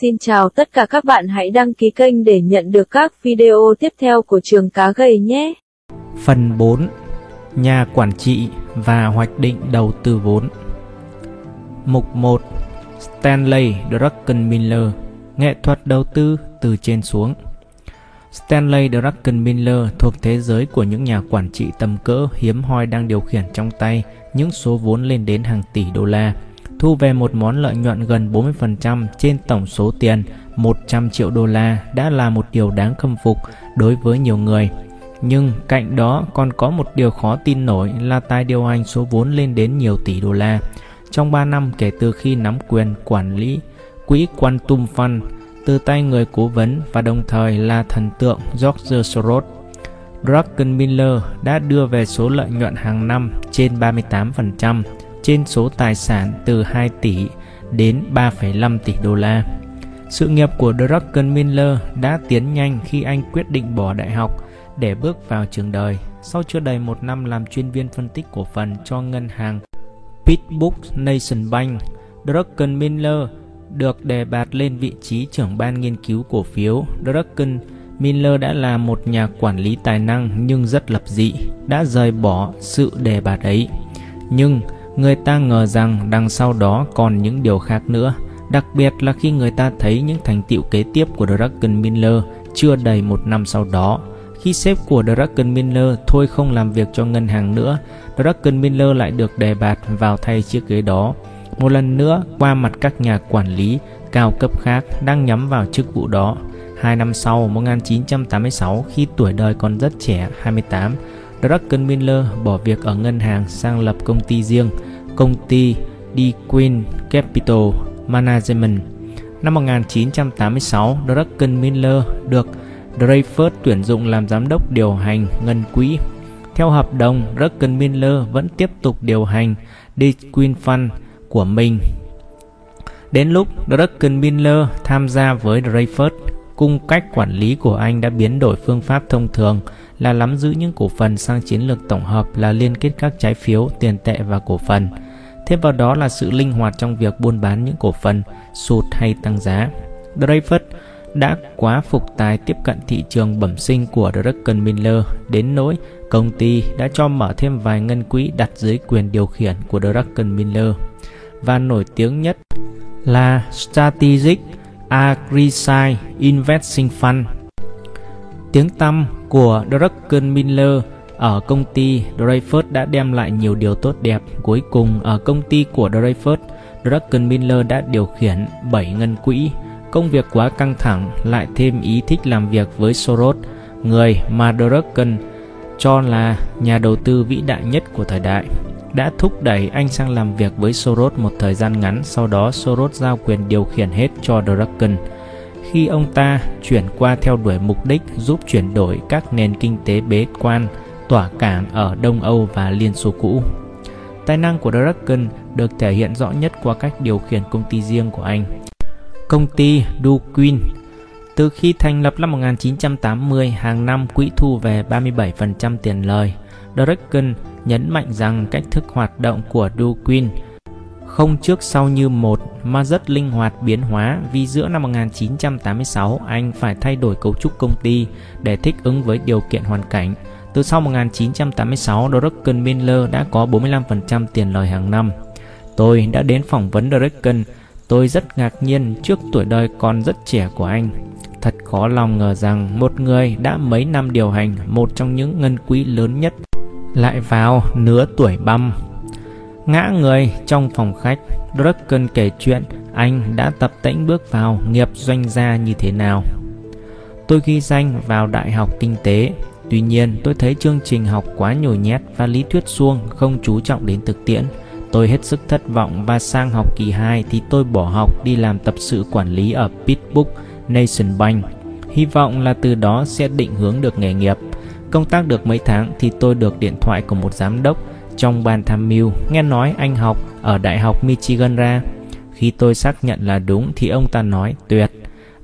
Xin chào tất cả các bạn, hãy đăng ký kênh để nhận được các video tiếp theo của trường cá gầy nhé. Phần 4 Nhà quản trị và hoạch định đầu tư vốn. Mục 1 Stanley Druckenmiller, Nghệ thuật đầu tư từ trên xuống. Stanley Druckenmiller thuộc thế giới của những nhà quản trị tầm cỡ hiếm hoi đang điều khiển trong tay những số vốn lên đến hàng tỷ đô la thu về một món lợi nhuận gần 40% trên tổng số tiền 100 triệu đô la đã là một điều đáng khâm phục đối với nhiều người. Nhưng cạnh đó còn có một điều khó tin nổi là tài điều hành số vốn lên đến nhiều tỷ đô la. Trong 3 năm kể từ khi nắm quyền quản lý quỹ Quantum Fund từ tay người cố vấn và đồng thời là thần tượng George Soros, Druckenmiller đã đưa về số lợi nhuận hàng năm trên 38%, trên số tài sản từ 2 tỷ đến 3,5 tỷ đô la. Sự nghiệp của Druckenmiller đã tiến nhanh khi anh quyết định bỏ đại học để bước vào trường đời. Sau chưa đầy một năm làm chuyên viên phân tích cổ phần cho ngân hàng Pittsburgh Nation Bank, Druckenmiller được đề bạt lên vị trí trưởng ban nghiên cứu cổ phiếu. Druckenmiller đã là một nhà quản lý tài năng nhưng rất lập dị, đã rời bỏ sự đề bạt ấy. Nhưng người ta ngờ rằng đằng sau đó còn những điều khác nữa, đặc biệt là khi người ta thấy những thành tựu kế tiếp của Druckenmiller chưa đầy một năm sau đó. Khi sếp của Druckenmiller thôi không làm việc cho ngân hàng nữa, Druckenmiller lại được đề bạt vào thay chiếc ghế đó. Một lần nữa qua mặt các nhà quản lý cao cấp khác đang nhắm vào chức vụ đó. Hai năm sau, 1986, khi tuổi đời còn rất trẻ, 28, Druckenmiller bỏ việc ở ngân hàng sang lập công ty riêng, công ty DeQueen Capital Management. Năm 1986, Druckenmiller được Dreyfus tuyển dụng làm giám đốc điều hành ngân quỹ. Theo hợp đồng, Druckenmiller vẫn tiếp tục điều hành DeQueen Fund của mình. Đến lúc Druckenmiller tham gia với Dreyfus, cung cách quản lý của anh đã biến đổi phương pháp thông thường là nắm giữ những cổ phần sang chiến lược tổng hợp là liên kết các trái phiếu, tiền tệ và cổ phần. Thêm vào đó là sự linh hoạt trong việc buôn bán những cổ phần sụt hay tăng giá. Dreyfus đã quá phục tài tiếp cận thị trường bẩm sinh của Druckenmiller đến nỗi công ty đã cho mở thêm vài ngân quỹ đặt dưới quyền điều khiển của Druckenmiller và nổi tiếng nhất là Strategic Agriside Investing Fund. Tiếng tăm của Druckenmiller ở công ty Dreyfus đã đem lại nhiều điều tốt đẹp. Cuối cùng ở công ty của Dreyfus, Druckenmiller đã điều khiển 7 ngân quỹ. Công việc quá căng thẳng lại thêm ý thích làm việc với Soros, người mà Drucken cho là nhà đầu tư vĩ đại nhất của thời đại đã thúc đẩy anh sang làm việc với Soros một thời gian ngắn, sau đó Soros giao quyền điều khiển hết cho Drucken. Khi ông ta chuyển qua theo đuổi mục đích giúp chuyển đổi các nền kinh tế bế quan, tỏa cảng ở Đông Âu và Liên Xô cũ. Tài năng của Drucken được thể hiện rõ nhất qua cách điều khiển công ty riêng của anh. Công ty DuQueen từ khi thành lập năm 1980, hàng năm quỹ thu về 37% tiền lời. Drucken nhấn mạnh rằng cách thức hoạt động của DuQueen không trước sau như một mà rất linh hoạt biến hóa vì giữa năm 1986 anh phải thay đổi cấu trúc công ty để thích ứng với điều kiện hoàn cảnh. Từ sau 1986, Druckenmiller đã có 45% tiền lời hàng năm. Tôi đã đến phỏng vấn Drucken, tôi rất ngạc nhiên trước tuổi đời còn rất trẻ của anh. Thật khó lòng ngờ rằng một người đã mấy năm điều hành một trong những ngân quỹ lớn nhất lại vào nửa tuổi băm. Ngã người trong phòng khách, Drucken kể chuyện anh đã tập tễnh bước vào nghiệp doanh gia như thế nào. Tôi ghi danh vào Đại học Kinh tế, tuy nhiên tôi thấy chương trình học quá nhồi nhét và lý thuyết suông không chú trọng đến thực tiễn. Tôi hết sức thất vọng và sang học kỳ 2 thì tôi bỏ học đi làm tập sự quản lý ở Pittsburgh Nation Bank. Hy vọng là từ đó sẽ định hướng được nghề nghiệp. Công tác được mấy tháng thì tôi được điện thoại của một giám đốc trong ban tham mưu nghe nói anh học ở Đại học Michigan ra. Khi tôi xác nhận là đúng thì ông ta nói tuyệt.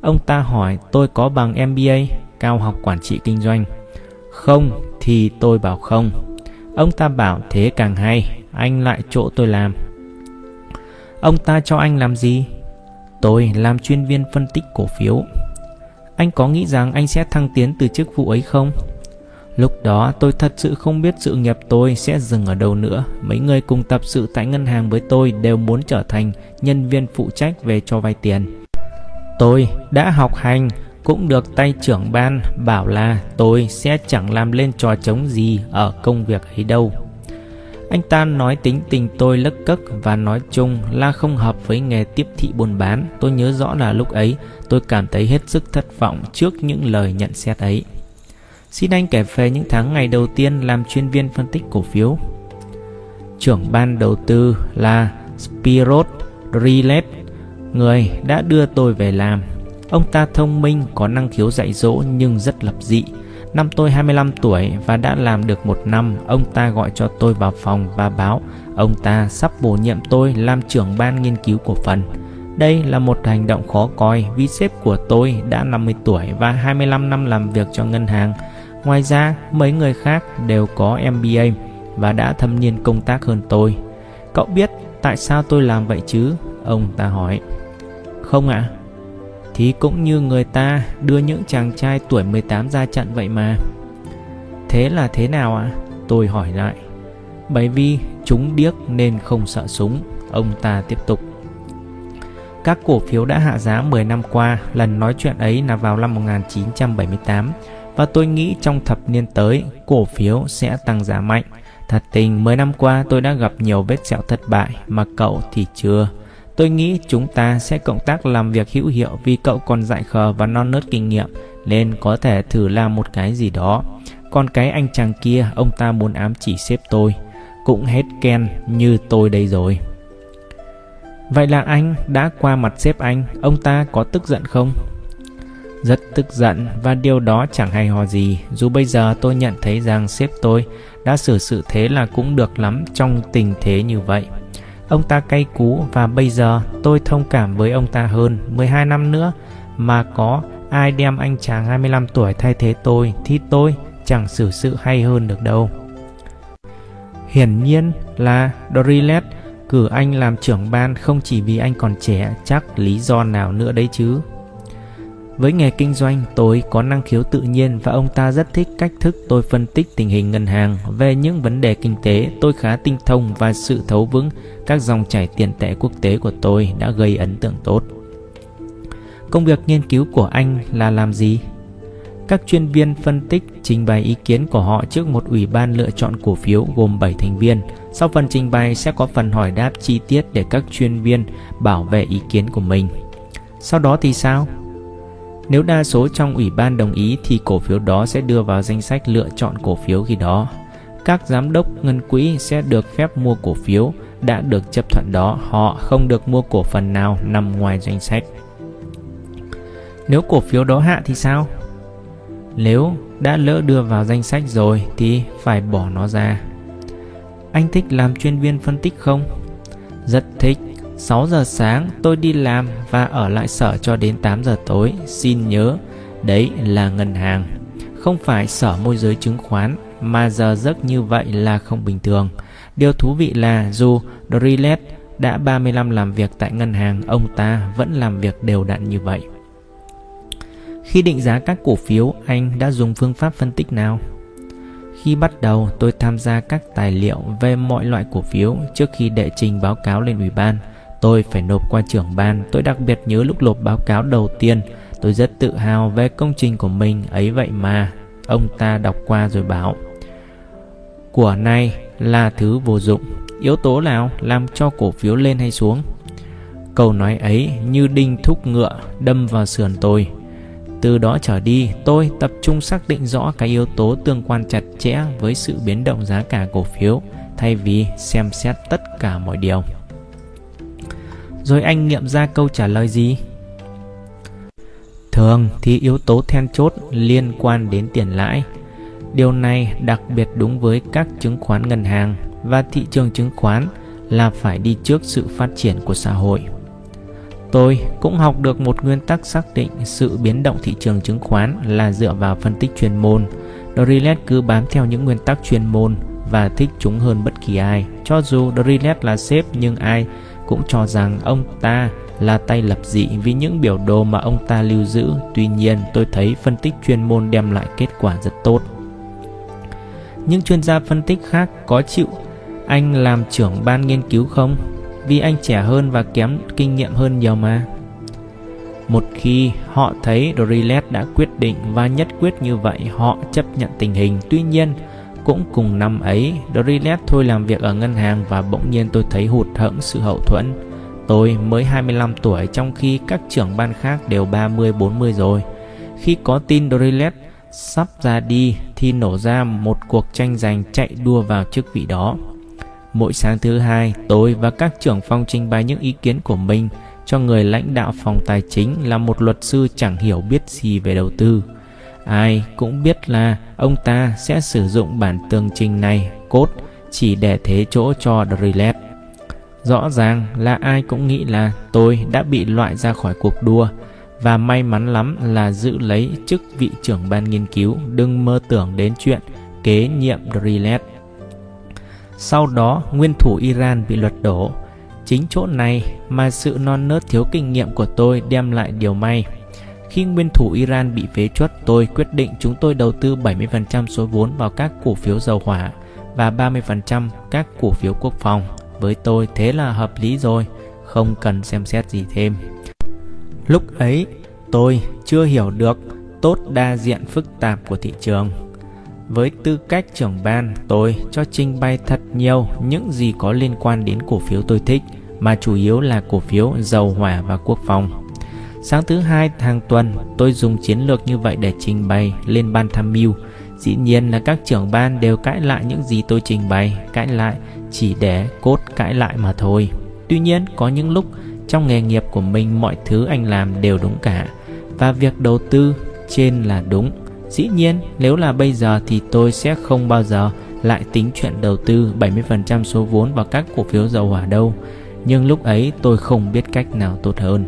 Ông ta hỏi tôi có bằng MBA, cao học quản trị kinh doanh. Không thì tôi bảo không. Ông ta bảo thế càng hay, anh lại chỗ tôi làm. Ông ta cho anh làm gì? tôi làm chuyên viên phân tích cổ phiếu. Anh có nghĩ rằng anh sẽ thăng tiến từ chức vụ ấy không? Lúc đó tôi thật sự không biết sự nghiệp tôi sẽ dừng ở đâu nữa. Mấy người cùng tập sự tại ngân hàng với tôi đều muốn trở thành nhân viên phụ trách về cho vay tiền. Tôi đã học hành, cũng được tay trưởng ban bảo là tôi sẽ chẳng làm lên trò trống gì ở công việc ấy đâu. Anh ta nói tính tình tôi lất cất và nói chung là không hợp với nghề tiếp thị buôn bán. Tôi nhớ rõ là lúc ấy tôi cảm thấy hết sức thất vọng trước những lời nhận xét ấy. Xin anh kể về những tháng ngày đầu tiên làm chuyên viên phân tích cổ phiếu. Trưởng ban đầu tư là Spiros Rilev, người đã đưa tôi về làm. Ông ta thông minh, có năng khiếu dạy dỗ nhưng rất lập dị. Năm tôi 25 tuổi và đã làm được một năm, ông ta gọi cho tôi vào phòng và báo ông ta sắp bổ nhiệm tôi làm trưởng ban nghiên cứu cổ phần. Đây là một hành động khó coi vì sếp của tôi đã 50 tuổi và 25 năm làm việc cho ngân hàng. Ngoài ra, mấy người khác đều có MBA và đã thâm niên công tác hơn tôi. Cậu biết tại sao tôi làm vậy chứ? Ông ta hỏi. Không ạ, à? thì cũng như người ta đưa những chàng trai tuổi 18 ra trận vậy mà. Thế là thế nào ạ? À? Tôi hỏi lại. Bởi vì chúng điếc nên không sợ súng, ông ta tiếp tục. Các cổ phiếu đã hạ giá 10 năm qua, lần nói chuyện ấy là vào năm 1978 và tôi nghĩ trong thập niên tới cổ phiếu sẽ tăng giá mạnh. Thật tình 10 năm qua tôi đã gặp nhiều vết sẹo thất bại mà cậu thì chưa. Tôi nghĩ chúng ta sẽ cộng tác làm việc hữu hiệu vì cậu còn dại khờ và non nớt kinh nghiệm nên có thể thử làm một cái gì đó. Còn cái anh chàng kia ông ta muốn ám chỉ xếp tôi cũng hết ken như tôi đây rồi. Vậy là anh đã qua mặt xếp anh, ông ta có tức giận không? Rất tức giận và điều đó chẳng hay ho gì Dù bây giờ tôi nhận thấy rằng sếp tôi đã xử sự thế là cũng được lắm trong tình thế như vậy Ông ta cay cú và bây giờ tôi thông cảm với ông ta hơn 12 năm nữa mà có ai đem anh chàng 25 tuổi thay thế tôi thì tôi chẳng xử sự hay hơn được đâu. Hiển nhiên là Dorilet cử anh làm trưởng ban không chỉ vì anh còn trẻ, chắc lý do nào nữa đấy chứ. Với nghề kinh doanh, tôi có năng khiếu tự nhiên và ông ta rất thích cách thức tôi phân tích tình hình ngân hàng. Về những vấn đề kinh tế, tôi khá tinh thông và sự thấu vững các dòng chảy tiền tệ quốc tế của tôi đã gây ấn tượng tốt. Công việc nghiên cứu của anh là làm gì? Các chuyên viên phân tích trình bày ý kiến của họ trước một ủy ban lựa chọn cổ phiếu gồm 7 thành viên. Sau phần trình bày sẽ có phần hỏi đáp chi tiết để các chuyên viên bảo vệ ý kiến của mình. Sau đó thì sao? Nếu đa số trong ủy ban đồng ý thì cổ phiếu đó sẽ đưa vào danh sách lựa chọn cổ phiếu khi đó. Các giám đốc ngân quỹ sẽ được phép mua cổ phiếu đã được chấp thuận đó, họ không được mua cổ phần nào nằm ngoài danh sách. Nếu cổ phiếu đó hạ thì sao? Nếu đã lỡ đưa vào danh sách rồi thì phải bỏ nó ra. Anh thích làm chuyên viên phân tích không? Rất thích 6 giờ sáng tôi đi làm và ở lại sở cho đến 8 giờ tối. Xin nhớ, đấy là ngân hàng. Không phải sở môi giới chứng khoán mà giờ giấc như vậy là không bình thường. Điều thú vị là dù Drillet đã 35 làm việc tại ngân hàng, ông ta vẫn làm việc đều đặn như vậy. Khi định giá các cổ phiếu, anh đã dùng phương pháp phân tích nào? Khi bắt đầu, tôi tham gia các tài liệu về mọi loại cổ phiếu trước khi đệ trình báo cáo lên ủy ban – Tôi phải nộp qua trưởng ban. Tôi đặc biệt nhớ lúc nộp báo cáo đầu tiên Tôi rất tự hào về công trình của mình. Ấy vậy mà Ông ta đọc qua rồi bảo Của này là thứ vô dụng. Yếu tố nào làm cho cổ phiếu lên hay xuống? Câu nói ấy như đinh thúc ngựa đâm vào sườn tôi. Từ đó trở đi, tôi tập trung xác định rõ cái yếu tố tương quan chặt chẽ với sự biến động giá cả cổ phiếu thay vì xem xét tất cả mọi điều. Rồi anh nghiệm ra câu trả lời gì? Thường thì yếu tố then chốt liên quan đến tiền lãi. Điều này đặc biệt đúng với các chứng khoán ngân hàng và thị trường chứng khoán là phải đi trước sự phát triển của xã hội. Tôi cũng học được một nguyên tắc xác định sự biến động thị trường chứng khoán là dựa vào phân tích chuyên môn. Dorilet cứ bám theo những nguyên tắc chuyên môn và thích chúng hơn bất kỳ ai. Cho dù Dorilet là sếp nhưng ai cũng cho rằng ông ta là tay lập dị vì những biểu đồ mà ông ta lưu giữ. Tuy nhiên, tôi thấy phân tích chuyên môn đem lại kết quả rất tốt. Những chuyên gia phân tích khác có chịu anh làm trưởng ban nghiên cứu không? Vì anh trẻ hơn và kém kinh nghiệm hơn nhiều mà. Một khi họ thấy Dorilet đã quyết định và nhất quyết như vậy, họ chấp nhận tình hình. Tuy nhiên, cũng cùng năm ấy, Dorilet thôi làm việc ở ngân hàng và bỗng nhiên tôi thấy hụt hẫng sự hậu thuẫn. Tôi mới 25 tuổi trong khi các trưởng ban khác đều 30-40 rồi. Khi có tin Dorilet sắp ra đi thì nổ ra một cuộc tranh giành chạy đua vào chức vị đó. Mỗi sáng thứ hai, tôi và các trưởng phòng trình bày những ý kiến của mình cho người lãnh đạo phòng tài chính là một luật sư chẳng hiểu biết gì về đầu tư. Ai cũng biết là ông ta sẽ sử dụng bản tường trình này cốt chỉ để thế chỗ cho Drillet. Rõ ràng là ai cũng nghĩ là tôi đã bị loại ra khỏi cuộc đua và may mắn lắm là giữ lấy chức vị trưởng ban nghiên cứu, đừng mơ tưởng đến chuyện kế nhiệm Drillet. Sau đó, nguyên thủ Iran bị luật đổ. Chính chỗ này mà sự non nớt thiếu kinh nghiệm của tôi đem lại điều may. Khi nguyên thủ Iran bị phế chuất, tôi quyết định chúng tôi đầu tư 70% số vốn vào các cổ phiếu dầu hỏa và 30% các cổ phiếu quốc phòng. Với tôi thế là hợp lý rồi, không cần xem xét gì thêm. Lúc ấy, tôi chưa hiểu được tốt đa diện phức tạp của thị trường. Với tư cách trưởng ban, tôi cho trình bày thật nhiều những gì có liên quan đến cổ phiếu tôi thích, mà chủ yếu là cổ phiếu dầu hỏa và quốc phòng. Sáng thứ hai hàng tuần, tôi dùng chiến lược như vậy để trình bày lên ban tham mưu. Dĩ nhiên là các trưởng ban đều cãi lại những gì tôi trình bày, cãi lại chỉ để cốt cãi lại mà thôi. Tuy nhiên, có những lúc trong nghề nghiệp của mình mọi thứ anh làm đều đúng cả và việc đầu tư trên là đúng. Dĩ nhiên, nếu là bây giờ thì tôi sẽ không bao giờ lại tính chuyện đầu tư 70% số vốn vào các cổ phiếu dầu hỏa đâu. Nhưng lúc ấy tôi không biết cách nào tốt hơn.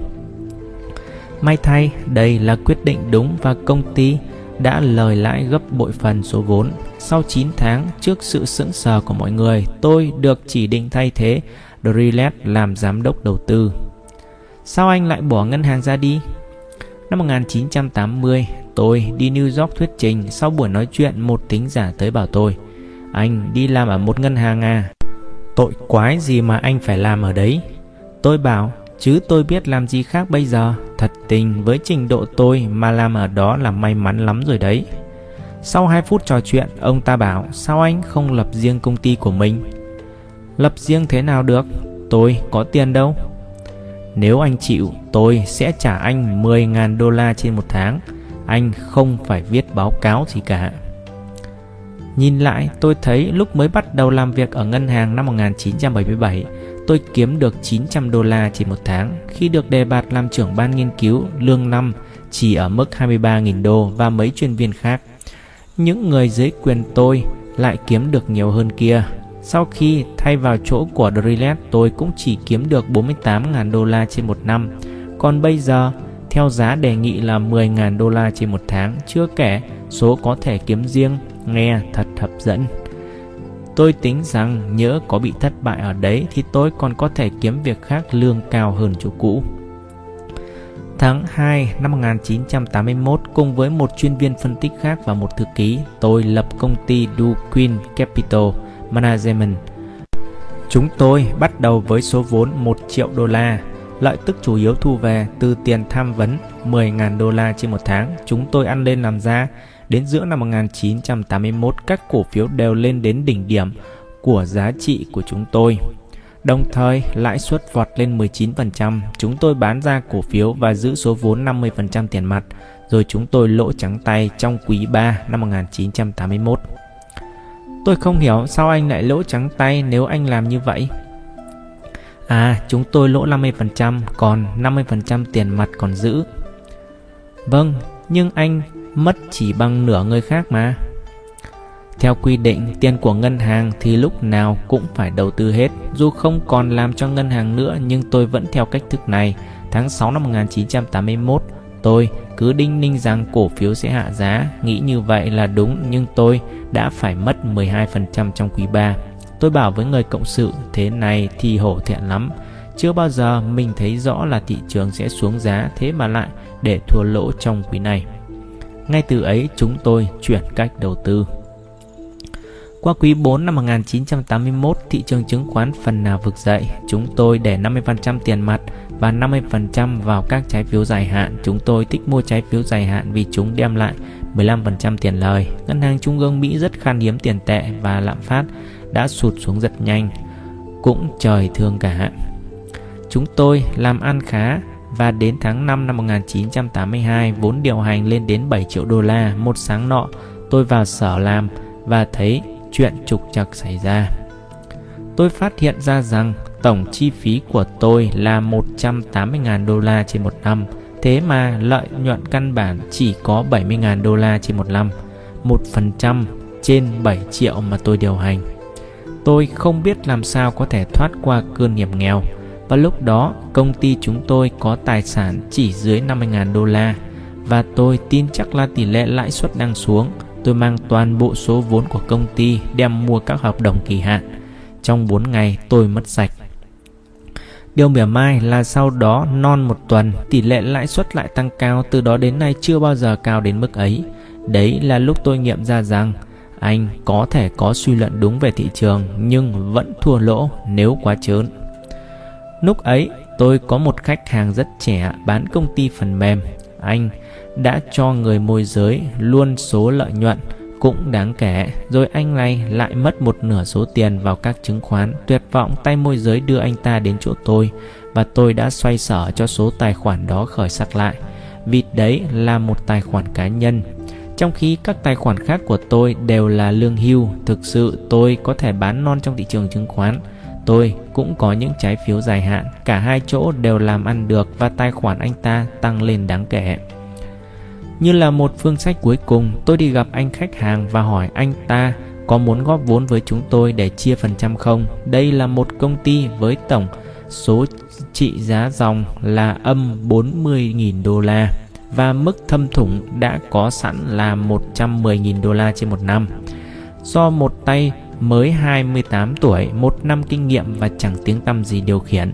May thay, đây là quyết định đúng và công ty đã lời lãi gấp bội phần số vốn. Sau 9 tháng, trước sự sững sờ của mọi người, tôi được chỉ định thay thế Drillet làm giám đốc đầu tư. Sao anh lại bỏ ngân hàng ra đi? Năm 1980, tôi đi New York thuyết trình sau buổi nói chuyện một tính giả tới bảo tôi Anh đi làm ở một ngân hàng à? Tội quái gì mà anh phải làm ở đấy? Tôi bảo chứ tôi biết làm gì khác bây giờ. Thật tình với trình độ tôi mà làm ở đó là may mắn lắm rồi đấy. Sau 2 phút trò chuyện, ông ta bảo, sao anh không lập riêng công ty của mình? Lập riêng thế nào được? Tôi có tiền đâu. Nếu anh chịu, tôi sẽ trả anh 10.000 đô la trên một tháng. Anh không phải viết báo cáo gì cả. Nhìn lại, tôi thấy lúc mới bắt đầu làm việc ở ngân hàng năm 1977 tôi kiếm được 900 đô la trên một tháng. Khi được đề bạt làm trưởng ban nghiên cứu, lương năm chỉ ở mức 23.000 đô và mấy chuyên viên khác. Những người dưới quyền tôi lại kiếm được nhiều hơn kia. Sau khi thay vào chỗ của Drillet, tôi cũng chỉ kiếm được 48.000 đô la trên một năm. Còn bây giờ, theo giá đề nghị là 10.000 đô la trên một tháng, chưa kể số có thể kiếm riêng, nghe thật hấp dẫn. Tôi tính rằng nhỡ có bị thất bại ở đấy thì tôi còn có thể kiếm việc khác lương cao hơn chỗ cũ. Tháng 2 năm 1981 cùng với một chuyên viên phân tích khác và một thư ký, tôi lập công ty Duquin Capital Management. Chúng tôi bắt đầu với số vốn 1 triệu đô la, lợi tức chủ yếu thu về từ tiền tham vấn 10.000 đô la trên một tháng. Chúng tôi ăn lên làm ra Đến giữa năm 1981, các cổ phiếu đều lên đến đỉnh điểm của giá trị của chúng tôi. Đồng thời, lãi suất vọt lên 19%, chúng tôi bán ra cổ phiếu và giữ số vốn 50% tiền mặt, rồi chúng tôi lỗ trắng tay trong quý 3 năm 1981. Tôi không hiểu sao anh lại lỗ trắng tay nếu anh làm như vậy. À, chúng tôi lỗ 50%, còn 50% tiền mặt còn giữ. Vâng, nhưng anh mất chỉ bằng nửa người khác mà. Theo quy định, tiền của ngân hàng thì lúc nào cũng phải đầu tư hết. Dù không còn làm cho ngân hàng nữa nhưng tôi vẫn theo cách thức này. Tháng 6 năm 1981, tôi cứ đinh ninh rằng cổ phiếu sẽ hạ giá. Nghĩ như vậy là đúng nhưng tôi đã phải mất 12% trong quý 3. Tôi bảo với người cộng sự thế này thì hổ thẹn lắm. Chưa bao giờ mình thấy rõ là thị trường sẽ xuống giá thế mà lại để thua lỗ trong quý này. Ngay từ ấy chúng tôi chuyển cách đầu tư. Qua quý 4 năm 1981, thị trường chứng khoán phần nào vực dậy. Chúng tôi để 50% tiền mặt và 50% vào các trái phiếu dài hạn. Chúng tôi thích mua trái phiếu dài hạn vì chúng đem lại 15% tiền lời. Ngân hàng Trung ương Mỹ rất khan hiếm tiền tệ và lạm phát đã sụt xuống rất nhanh. Cũng trời thương cả. Chúng tôi làm ăn khá và đến tháng 5 năm 1982 vốn điều hành lên đến 7 triệu đô la. Một sáng nọ tôi vào sở làm và thấy chuyện trục trặc xảy ra. Tôi phát hiện ra rằng tổng chi phí của tôi là 180.000 đô la trên một năm, thế mà lợi nhuận căn bản chỉ có 70.000 đô la trên một năm, 1% trên 7 triệu mà tôi điều hành. Tôi không biết làm sao có thể thoát qua cơn hiểm nghèo và lúc đó, công ty chúng tôi có tài sản chỉ dưới 50.000 đô la và tôi tin chắc là tỷ lệ lãi suất đang xuống tôi mang toàn bộ số vốn của công ty đem mua các hợp đồng kỳ hạn. Trong 4 ngày, tôi mất sạch. Điều mỉa mai là sau đó, non một tuần, tỷ lệ lãi suất lại tăng cao từ đó đến nay chưa bao giờ cao đến mức ấy. Đấy là lúc tôi nghiệm ra rằng, anh có thể có suy luận đúng về thị trường, nhưng vẫn thua lỗ nếu quá trớn. Lúc ấy, tôi có một khách hàng rất trẻ bán công ty phần mềm. Anh đã cho người môi giới luôn số lợi nhuận cũng đáng kể, rồi anh này lại mất một nửa số tiền vào các chứng khoán. Tuyệt vọng, tay môi giới đưa anh ta đến chỗ tôi và tôi đã xoay sở cho số tài khoản đó khởi sắc lại. Vì đấy là một tài khoản cá nhân. Trong khi các tài khoản khác của tôi đều là lương hưu, thực sự tôi có thể bán non trong thị trường chứng khoán tôi cũng có những trái phiếu dài hạn cả hai chỗ đều làm ăn được và tài khoản anh ta tăng lên đáng kể như là một phương sách cuối cùng, tôi đi gặp anh khách hàng và hỏi anh ta có muốn góp vốn với chúng tôi để chia phần trăm không? Đây là một công ty với tổng số trị giá dòng là âm 40.000 đô la và mức thâm thủng đã có sẵn là 110.000 đô la trên một năm. Do một tay mới 28 tuổi, một năm kinh nghiệm và chẳng tiếng tăm gì điều khiển.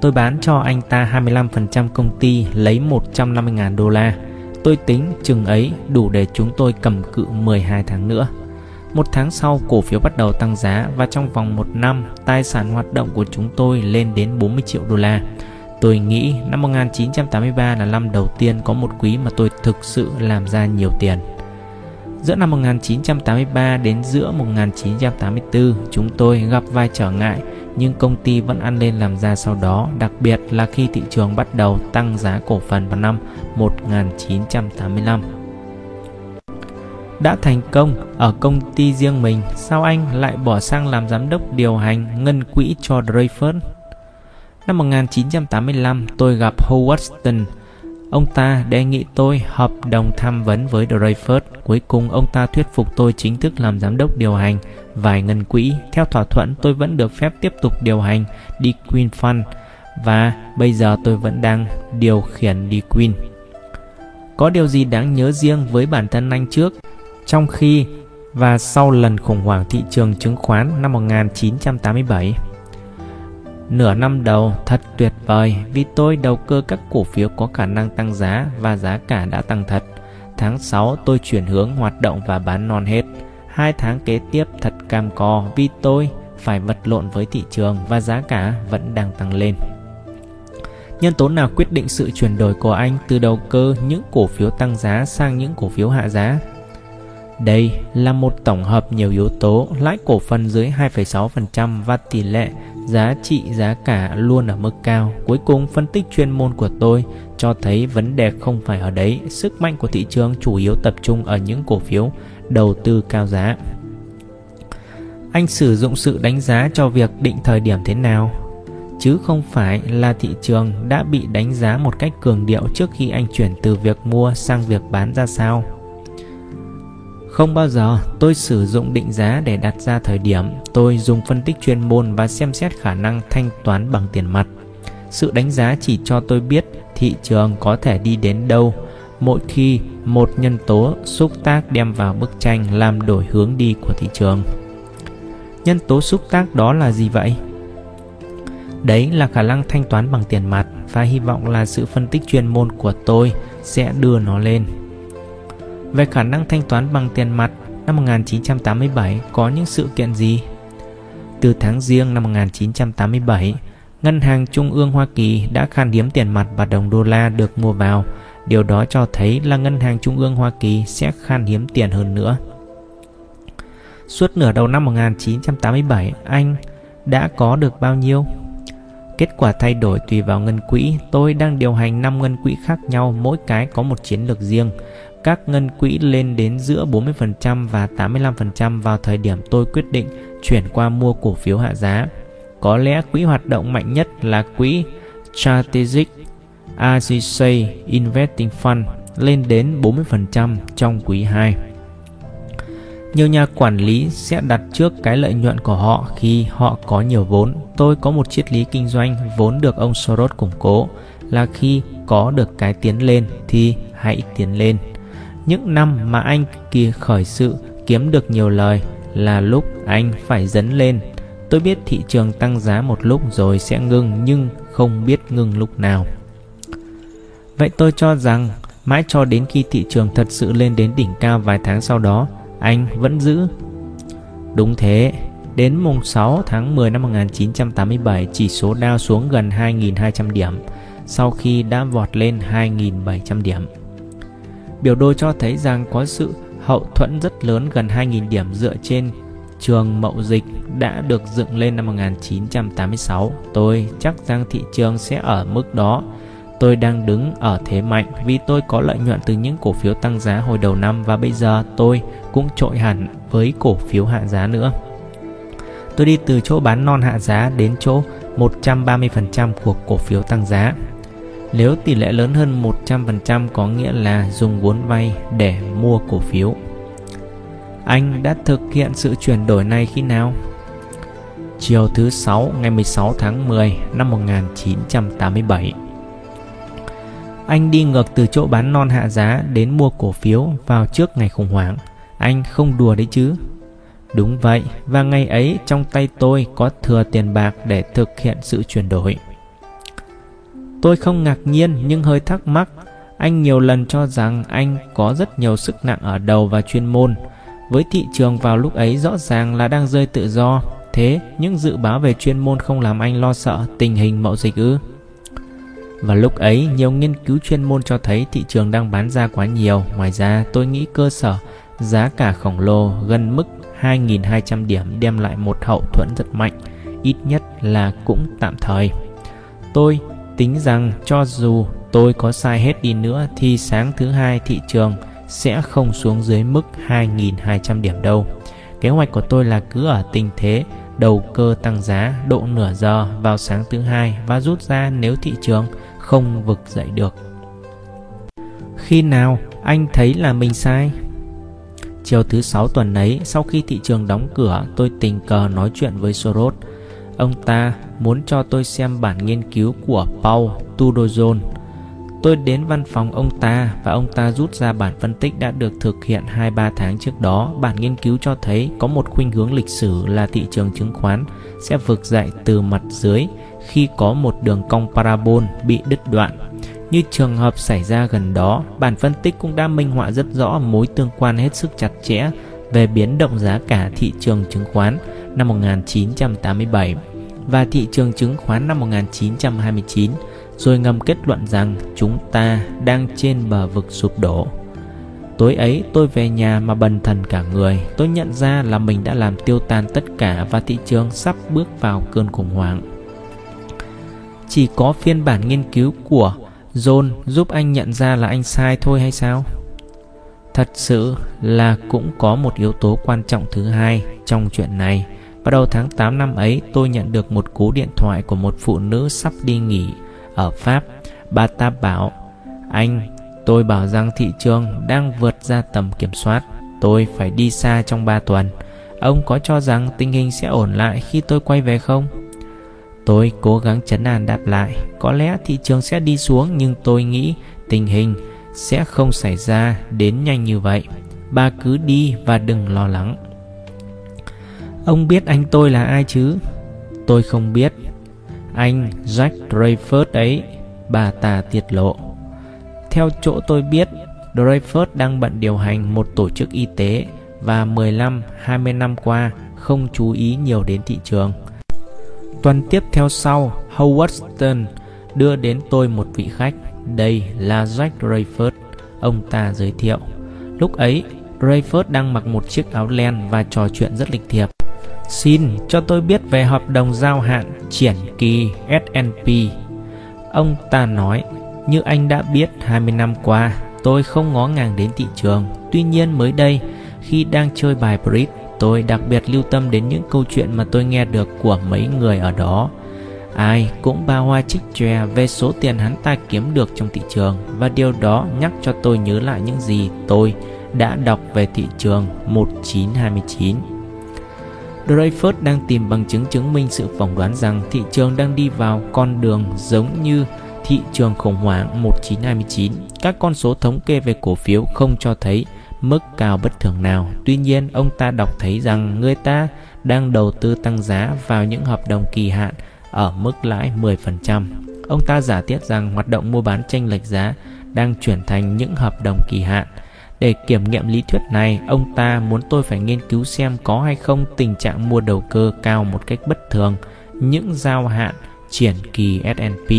Tôi bán cho anh ta 25% công ty lấy 150.000 đô la. Tôi tính chừng ấy đủ để chúng tôi cầm cự 12 tháng nữa. Một tháng sau, cổ phiếu bắt đầu tăng giá và trong vòng một năm, tài sản hoạt động của chúng tôi lên đến 40 triệu đô la. Tôi nghĩ năm 1983 là năm đầu tiên có một quý mà tôi thực sự làm ra nhiều tiền. Giữa năm 1983 đến giữa 1984, chúng tôi gặp vài trở ngại nhưng công ty vẫn ăn lên làm ra sau đó, đặc biệt là khi thị trường bắt đầu tăng giá cổ phần vào năm 1985. Đã thành công ở công ty riêng mình, sao anh lại bỏ sang làm giám đốc điều hành ngân quỹ cho Dreyfus? Năm 1985, tôi gặp Howard Stern, Ông ta đề nghị tôi hợp đồng tham vấn với Dreyfus. Cuối cùng ông ta thuyết phục tôi chính thức làm giám đốc điều hành vài ngân quỹ. Theo thỏa thuận tôi vẫn được phép tiếp tục điều hành đi Queen Fund và bây giờ tôi vẫn đang điều khiển đi Queen. Có điều gì đáng nhớ riêng với bản thân anh trước? Trong khi và sau lần khủng hoảng thị trường chứng khoán năm 1987, Nửa năm đầu thật tuyệt vời vì tôi đầu cơ các cổ phiếu có khả năng tăng giá và giá cả đã tăng thật. Tháng 6 tôi chuyển hướng hoạt động và bán non hết. Hai tháng kế tiếp thật cam co vì tôi phải vật lộn với thị trường và giá cả vẫn đang tăng lên. Nhân tố nào quyết định sự chuyển đổi của anh từ đầu cơ những cổ phiếu tăng giá sang những cổ phiếu hạ giá? Đây là một tổng hợp nhiều yếu tố, lãi cổ phần dưới 2,6% và tỷ lệ giá trị giá cả luôn ở mức cao. Cuối cùng phân tích chuyên môn của tôi cho thấy vấn đề không phải ở đấy, sức mạnh của thị trường chủ yếu tập trung ở những cổ phiếu đầu tư cao giá. Anh sử dụng sự đánh giá cho việc định thời điểm thế nào, chứ không phải là thị trường đã bị đánh giá một cách cường điệu trước khi anh chuyển từ việc mua sang việc bán ra sao. Không bao giờ tôi sử dụng định giá để đặt ra thời điểm, tôi dùng phân tích chuyên môn và xem xét khả năng thanh toán bằng tiền mặt. Sự đánh giá chỉ cho tôi biết thị trường có thể đi đến đâu mỗi khi một nhân tố xúc tác đem vào bức tranh làm đổi hướng đi của thị trường. Nhân tố xúc tác đó là gì vậy? Đấy là khả năng thanh toán bằng tiền mặt và hy vọng là sự phân tích chuyên môn của tôi sẽ đưa nó lên. Về khả năng thanh toán bằng tiền mặt, năm 1987 có những sự kiện gì? Từ tháng riêng năm 1987, Ngân hàng Trung ương Hoa Kỳ đã khan hiếm tiền mặt và đồng đô la được mua vào. Điều đó cho thấy là Ngân hàng Trung ương Hoa Kỳ sẽ khan hiếm tiền hơn nữa. Suốt nửa đầu năm 1987, Anh đã có được bao nhiêu? Kết quả thay đổi tùy vào ngân quỹ. Tôi đang điều hành 5 ngân quỹ khác nhau, mỗi cái có một chiến lược riêng. Các ngân quỹ lên đến giữa 40% và 85% vào thời điểm tôi quyết định chuyển qua mua cổ phiếu hạ giá. Có lẽ quỹ hoạt động mạnh nhất là quỹ Strategic agc Investing Fund lên đến 40% trong quý 2. Nhiều nhà quản lý sẽ đặt trước cái lợi nhuận của họ khi họ có nhiều vốn. Tôi có một triết lý kinh doanh vốn được ông Soros củng cố là khi có được cái tiến lên thì hãy tiến lên. Những năm mà anh kia khởi sự kiếm được nhiều lời là lúc anh phải dấn lên. Tôi biết thị trường tăng giá một lúc rồi sẽ ngưng nhưng không biết ngưng lúc nào. Vậy tôi cho rằng mãi cho đến khi thị trường thật sự lên đến đỉnh cao vài tháng sau đó, anh vẫn giữ. Đúng thế, đến mùng 6 tháng 10 năm 1987, chỉ số Dow xuống gần 2.200 điểm, sau khi đã vọt lên 2.700 điểm. Biểu đồ cho thấy rằng có sự hậu thuẫn rất lớn gần 2.000 điểm dựa trên trường mậu dịch đã được dựng lên năm 1986. Tôi chắc rằng thị trường sẽ ở mức đó. Tôi đang đứng ở thế mạnh vì tôi có lợi nhuận từ những cổ phiếu tăng giá hồi đầu năm và bây giờ tôi cũng trội hẳn với cổ phiếu hạ giá nữa. Tôi đi từ chỗ bán non hạ giá đến chỗ 130% của cổ phiếu tăng giá. Nếu tỷ lệ lớn hơn 100% có nghĩa là dùng vốn vay để mua cổ phiếu. Anh đã thực hiện sự chuyển đổi này khi nào? Chiều thứ 6 ngày 16 tháng 10 năm 1987. Anh đi ngược từ chỗ bán non hạ giá đến mua cổ phiếu vào trước ngày khủng hoảng. Anh không đùa đấy chứ? Đúng vậy, và ngày ấy trong tay tôi có thừa tiền bạc để thực hiện sự chuyển đổi. Tôi không ngạc nhiên nhưng hơi thắc mắc. Anh nhiều lần cho rằng anh có rất nhiều sức nặng ở đầu và chuyên môn. Với thị trường vào lúc ấy rõ ràng là đang rơi tự do. Thế những dự báo về chuyên môn không làm anh lo sợ tình hình mậu dịch ư? Và lúc ấy, nhiều nghiên cứu chuyên môn cho thấy thị trường đang bán ra quá nhiều. Ngoài ra, tôi nghĩ cơ sở giá cả khổng lồ gần mức 2.200 điểm đem lại một hậu thuẫn rất mạnh, ít nhất là cũng tạm thời. Tôi tính rằng cho dù tôi có sai hết đi nữa thì sáng thứ hai thị trường sẽ không xuống dưới mức 2.200 điểm đâu. Kế hoạch của tôi là cứ ở tình thế đầu cơ tăng giá độ nửa giờ vào sáng thứ hai và rút ra nếu thị trường không vực dậy được. Khi nào anh thấy là mình sai? Chiều thứ sáu tuần ấy, sau khi thị trường đóng cửa, tôi tình cờ nói chuyện với Soros. Ông ta muốn cho tôi xem bản nghiên cứu của Paul Tudorjohn. Tôi đến văn phòng ông ta và ông ta rút ra bản phân tích đã được thực hiện 2-3 tháng trước đó. Bản nghiên cứu cho thấy có một khuynh hướng lịch sử là thị trường chứng khoán sẽ vực dậy từ mặt dưới khi có một đường cong parabol bị đứt đoạn. Như trường hợp xảy ra gần đó, bản phân tích cũng đã minh họa rất rõ mối tương quan hết sức chặt chẽ về biến động giá cả thị trường chứng khoán năm 1987 và thị trường chứng khoán năm 1929, rồi ngầm kết luận rằng chúng ta đang trên bờ vực sụp đổ. Tối ấy tôi về nhà mà bần thần cả người Tôi nhận ra là mình đã làm tiêu tan tất cả Và thị trường sắp bước vào cơn khủng hoảng chỉ có phiên bản nghiên cứu của John giúp anh nhận ra là anh sai thôi hay sao? Thật sự là cũng có một yếu tố quan trọng thứ hai trong chuyện này. Vào đầu tháng 8 năm ấy, tôi nhận được một cú điện thoại của một phụ nữ sắp đi nghỉ ở Pháp. Bà ta bảo, anh, tôi bảo rằng thị trường đang vượt ra tầm kiểm soát. Tôi phải đi xa trong 3 tuần. Ông có cho rằng tình hình sẽ ổn lại khi tôi quay về không? Tôi cố gắng chấn an đáp lại, có lẽ thị trường sẽ đi xuống nhưng tôi nghĩ tình hình sẽ không xảy ra đến nhanh như vậy. Bà cứ đi và đừng lo lắng. Ông biết anh tôi là ai chứ? Tôi không biết. Anh Jack Dreyfus ấy, bà ta tiết lộ. Theo chỗ tôi biết, Dreyfus đang bận điều hành một tổ chức y tế và 15-20 năm qua không chú ý nhiều đến thị trường. Tuần tiếp theo sau, Howard Stern đưa đến tôi một vị khách. Đây là Jack Dreyfus, ông ta giới thiệu. Lúc ấy, Dreyfus đang mặc một chiếc áo len và trò chuyện rất lịch thiệp. Xin cho tôi biết về hợp đồng giao hạn triển kỳ S&P. Ông ta nói, như anh đã biết 20 năm qua, tôi không ngó ngàng đến thị trường. Tuy nhiên mới đây, khi đang chơi bài bridge, tôi đặc biệt lưu tâm đến những câu chuyện mà tôi nghe được của mấy người ở đó. Ai cũng ba hoa trích chòe về số tiền hắn ta kiếm được trong thị trường và điều đó nhắc cho tôi nhớ lại những gì tôi đã đọc về thị trường 1929. Dreyfus đang tìm bằng chứng chứng minh sự phỏng đoán rằng thị trường đang đi vào con đường giống như thị trường khủng hoảng 1929. Các con số thống kê về cổ phiếu không cho thấy mức cao bất thường nào. Tuy nhiên, ông ta đọc thấy rằng người ta đang đầu tư tăng giá vào những hợp đồng kỳ hạn ở mức lãi 10%. Ông ta giả thiết rằng hoạt động mua bán tranh lệch giá đang chuyển thành những hợp đồng kỳ hạn. Để kiểm nghiệm lý thuyết này, ông ta muốn tôi phải nghiên cứu xem có hay không tình trạng mua đầu cơ cao một cách bất thường, những giao hạn triển kỳ S&P.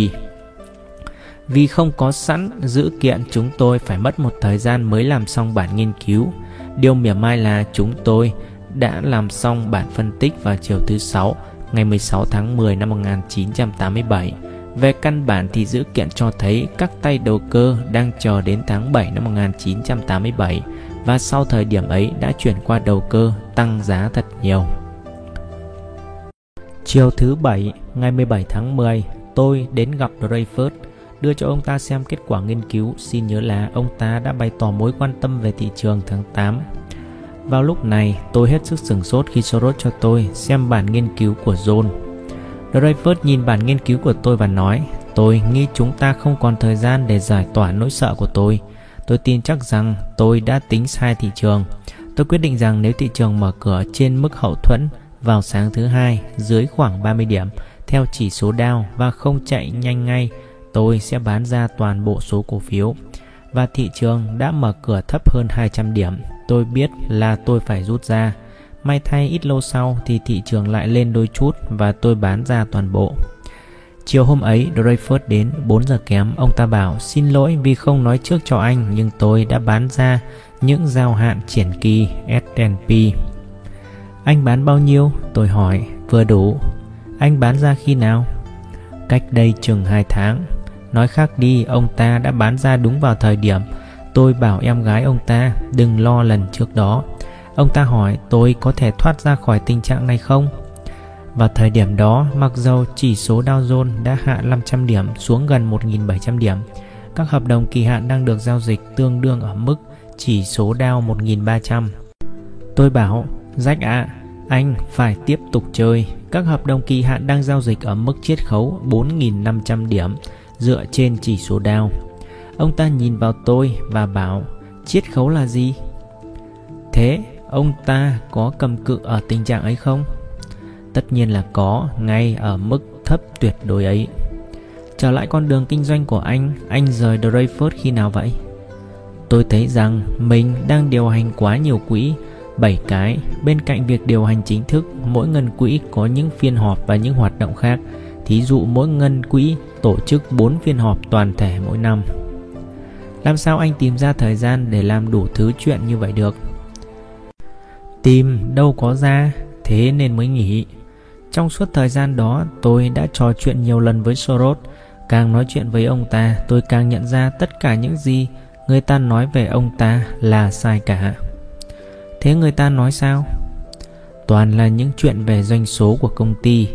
Vì không có sẵn dữ kiện chúng tôi phải mất một thời gian mới làm xong bản nghiên cứu. Điều mỉa mai là chúng tôi đã làm xong bản phân tích vào chiều thứ sáu ngày 16 tháng 10 năm 1987. Về căn bản thì dữ kiện cho thấy các tay đầu cơ đang chờ đến tháng 7 năm 1987 và sau thời điểm ấy đã chuyển qua đầu cơ tăng giá thật nhiều. Chiều thứ Bảy, ngày 17 tháng 10, tôi đến gặp Dreyfus đưa cho ông ta xem kết quả nghiên cứu. Xin nhớ là ông ta đã bày tỏ mối quan tâm về thị trường tháng 8. Vào lúc này, tôi hết sức sửng sốt khi Soros cho tôi xem bản nghiên cứu của John. Dreyfus nhìn bản nghiên cứu của tôi và nói, tôi nghĩ chúng ta không còn thời gian để giải tỏa nỗi sợ của tôi. Tôi tin chắc rằng tôi đã tính sai thị trường. Tôi quyết định rằng nếu thị trường mở cửa trên mức hậu thuẫn vào sáng thứ hai dưới khoảng 30 điểm theo chỉ số Dow và không chạy nhanh ngay tôi sẽ bán ra toàn bộ số cổ phiếu và thị trường đã mở cửa thấp hơn 200 điểm. Tôi biết là tôi phải rút ra. May thay ít lâu sau thì thị trường lại lên đôi chút và tôi bán ra toàn bộ. Chiều hôm ấy, Dreyfus đến 4 giờ kém, ông ta bảo xin lỗi vì không nói trước cho anh nhưng tôi đã bán ra những giao hạn triển kỳ S&P. Anh bán bao nhiêu? Tôi hỏi, vừa đủ. Anh bán ra khi nào? Cách đây chừng 2 tháng. Nói khác đi, ông ta đã bán ra đúng vào thời điểm tôi bảo em gái ông ta đừng lo lần trước đó. Ông ta hỏi tôi có thể thoát ra khỏi tình trạng này không? Vào thời điểm đó, mặc dầu chỉ số Dow Jones đã hạ 500 điểm xuống gần 1.700 điểm, các hợp đồng kỳ hạn đang được giao dịch tương đương ở mức chỉ số Dow 1.300. Tôi bảo, Jack ạ, à, anh phải tiếp tục chơi. Các hợp đồng kỳ hạn đang giao dịch ở mức chiết khấu 4.500 điểm dựa trên chỉ số Dow. Ông ta nhìn vào tôi và bảo chiết khấu là gì? Thế ông ta có cầm cự ở tình trạng ấy không? Tất nhiên là có, ngay ở mức thấp tuyệt đối ấy. Trở lại con đường kinh doanh của anh, anh rời Dreyfus khi nào vậy? Tôi thấy rằng mình đang điều hành quá nhiều quỹ, 7 cái, bên cạnh việc điều hành chính thức, mỗi ngân quỹ có những phiên họp và những hoạt động khác. Thí dụ mỗi ngân quỹ tổ chức 4 phiên họp toàn thể mỗi năm. Làm sao anh tìm ra thời gian để làm đủ thứ chuyện như vậy được? Tìm đâu có ra, thế nên mới nghỉ. Trong suốt thời gian đó, tôi đã trò chuyện nhiều lần với Soros. Càng nói chuyện với ông ta, tôi càng nhận ra tất cả những gì người ta nói về ông ta là sai cả. Thế người ta nói sao? Toàn là những chuyện về doanh số của công ty.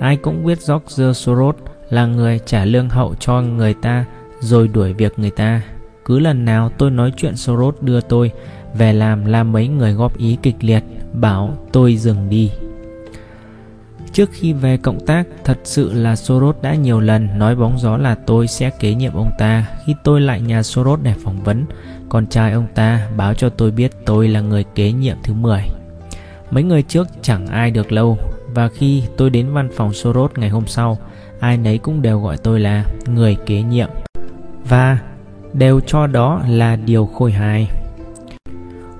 Ai cũng biết George Soros là người trả lương hậu cho người ta rồi đuổi việc người ta. Cứ lần nào tôi nói chuyện Soros đưa tôi về làm là mấy người góp ý kịch liệt bảo tôi dừng đi. Trước khi về cộng tác, thật sự là Soros đã nhiều lần nói bóng gió là tôi sẽ kế nhiệm ông ta. Khi tôi lại nhà Soros để phỏng vấn, con trai ông ta báo cho tôi biết tôi là người kế nhiệm thứ 10. Mấy người trước chẳng ai được lâu và khi tôi đến văn phòng Soros ngày hôm sau, ai nấy cũng đều gọi tôi là người kế nhiệm và đều cho đó là điều khôi hài.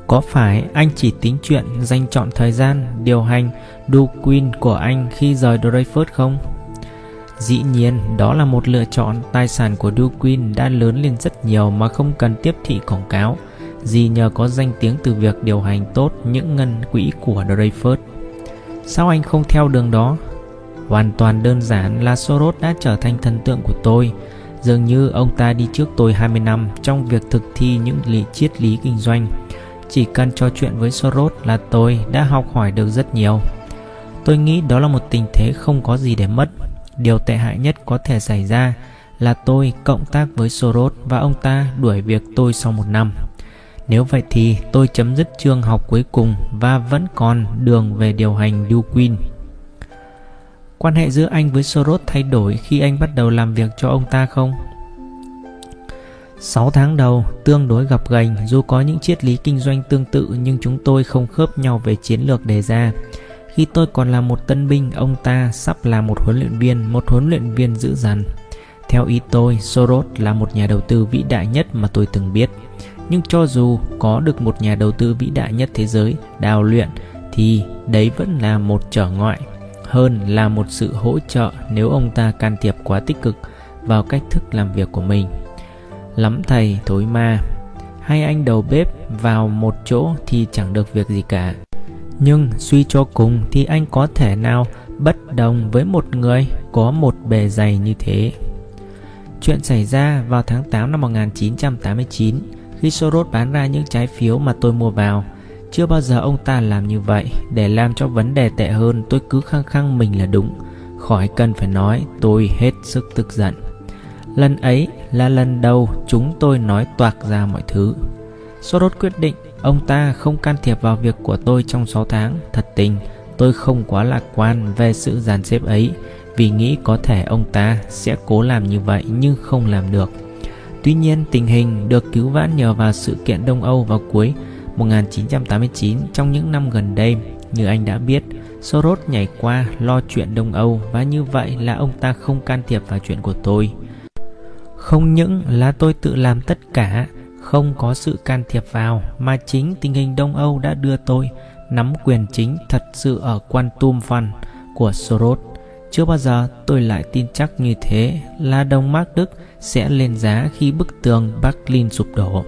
Có phải anh chỉ tính chuyện dành chọn thời gian điều hành Du Queen của anh khi rời Dreyfus không? Dĩ nhiên, đó là một lựa chọn tài sản của Du Queen đã lớn lên rất nhiều mà không cần tiếp thị quảng cáo gì nhờ có danh tiếng từ việc điều hành tốt những ngân quỹ của Dreyfus. Sao anh không theo đường đó? Hoàn toàn đơn giản là Soros đã trở thành thần tượng của tôi. Dường như ông ta đi trước tôi 20 năm trong việc thực thi những lý triết lý kinh doanh. Chỉ cần trò chuyện với Soros là tôi đã học hỏi được rất nhiều. Tôi nghĩ đó là một tình thế không có gì để mất. Điều tệ hại nhất có thể xảy ra là tôi cộng tác với Soros và ông ta đuổi việc tôi sau một năm. Nếu vậy thì tôi chấm dứt chương học cuối cùng và vẫn còn đường về điều hành Duquin. Quan hệ giữa anh với Soros thay đổi khi anh bắt đầu làm việc cho ông ta không? 6 tháng đầu tương đối gặp gành dù có những triết lý kinh doanh tương tự nhưng chúng tôi không khớp nhau về chiến lược đề ra. Khi tôi còn là một tân binh, ông ta sắp là một huấn luyện viên, một huấn luyện viên dữ dằn. Theo ý tôi, Soros là một nhà đầu tư vĩ đại nhất mà tôi từng biết. Nhưng cho dù có được một nhà đầu tư vĩ đại nhất thế giới đào luyện thì đấy vẫn là một trở ngại hơn là một sự hỗ trợ nếu ông ta can thiệp quá tích cực vào cách thức làm việc của mình. Lắm thầy thối ma, hai anh đầu bếp vào một chỗ thì chẳng được việc gì cả. Nhưng suy cho cùng thì anh có thể nào bất đồng với một người có một bề dày như thế. Chuyện xảy ra vào tháng 8 năm 1989 khi Soros bán ra những trái phiếu mà tôi mua vào. Chưa bao giờ ông ta làm như vậy, để làm cho vấn đề tệ hơn tôi cứ khăng khăng mình là đúng. Khỏi cần phải nói, tôi hết sức tức giận. Lần ấy là lần đầu chúng tôi nói toạc ra mọi thứ. Soros quyết định ông ta không can thiệp vào việc của tôi trong 6 tháng. Thật tình, tôi không quá lạc quan về sự dàn xếp ấy vì nghĩ có thể ông ta sẽ cố làm như vậy nhưng không làm được. Tuy nhiên, tình hình được cứu vãn nhờ vào sự kiện Đông Âu vào cuối 1989 trong những năm gần đây. Như anh đã biết, Soros nhảy qua lo chuyện Đông Âu và như vậy là ông ta không can thiệp vào chuyện của tôi. Không những là tôi tự làm tất cả, không có sự can thiệp vào mà chính tình hình Đông Âu đã đưa tôi nắm quyền chính thật sự ở quan tum văn của Soros. Chưa bao giờ tôi lại tin chắc như thế là đồng mark Đức sẽ lên giá khi bức tường Berlin sụp đổ.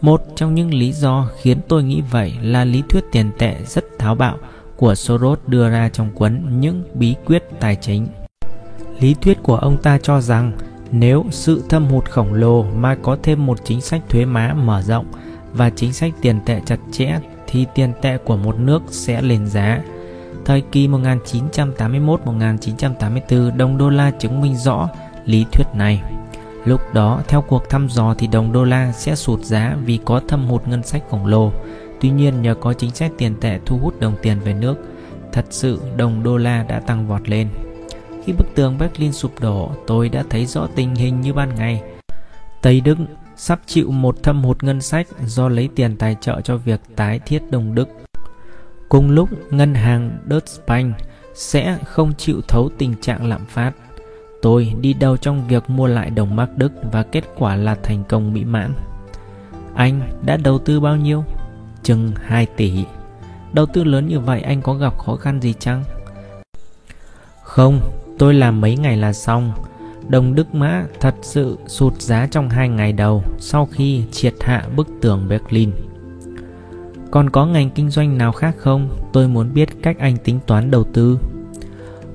Một trong những lý do khiến tôi nghĩ vậy là lý thuyết tiền tệ rất tháo bạo của Soros đưa ra trong cuốn Những bí quyết tài chính. Lý thuyết của ông ta cho rằng nếu sự thâm hụt khổng lồ mà có thêm một chính sách thuế má mở rộng và chính sách tiền tệ chặt chẽ thì tiền tệ của một nước sẽ lên giá. Thời kỳ 1981-1984, đồng đô la chứng minh rõ lý thuyết này. Lúc đó, theo cuộc thăm dò thì đồng đô la sẽ sụt giá vì có thâm hụt ngân sách khổng lồ. Tuy nhiên, nhờ có chính sách tiền tệ thu hút đồng tiền về nước, thật sự đồng đô la đã tăng vọt lên. Khi bức tường Berlin sụp đổ, tôi đã thấy rõ tình hình như ban ngày. Tây Đức sắp chịu một thâm hụt ngân sách do lấy tiền tài trợ cho việc tái thiết Đông Đức. Cùng lúc, ngân hàng Deutsche Bank sẽ không chịu thấu tình trạng lạm phát. Tôi đi đầu trong việc mua lại đồng mark Đức và kết quả là thành công mỹ mãn. Anh đã đầu tư bao nhiêu? Chừng 2 tỷ. Đầu tư lớn như vậy anh có gặp khó khăn gì chăng? Không, tôi làm mấy ngày là xong. Đồng Đức Mã thật sự sụt giá trong hai ngày đầu sau khi triệt hạ bức tường Berlin. Còn có ngành kinh doanh nào khác không? Tôi muốn biết cách anh tính toán đầu tư.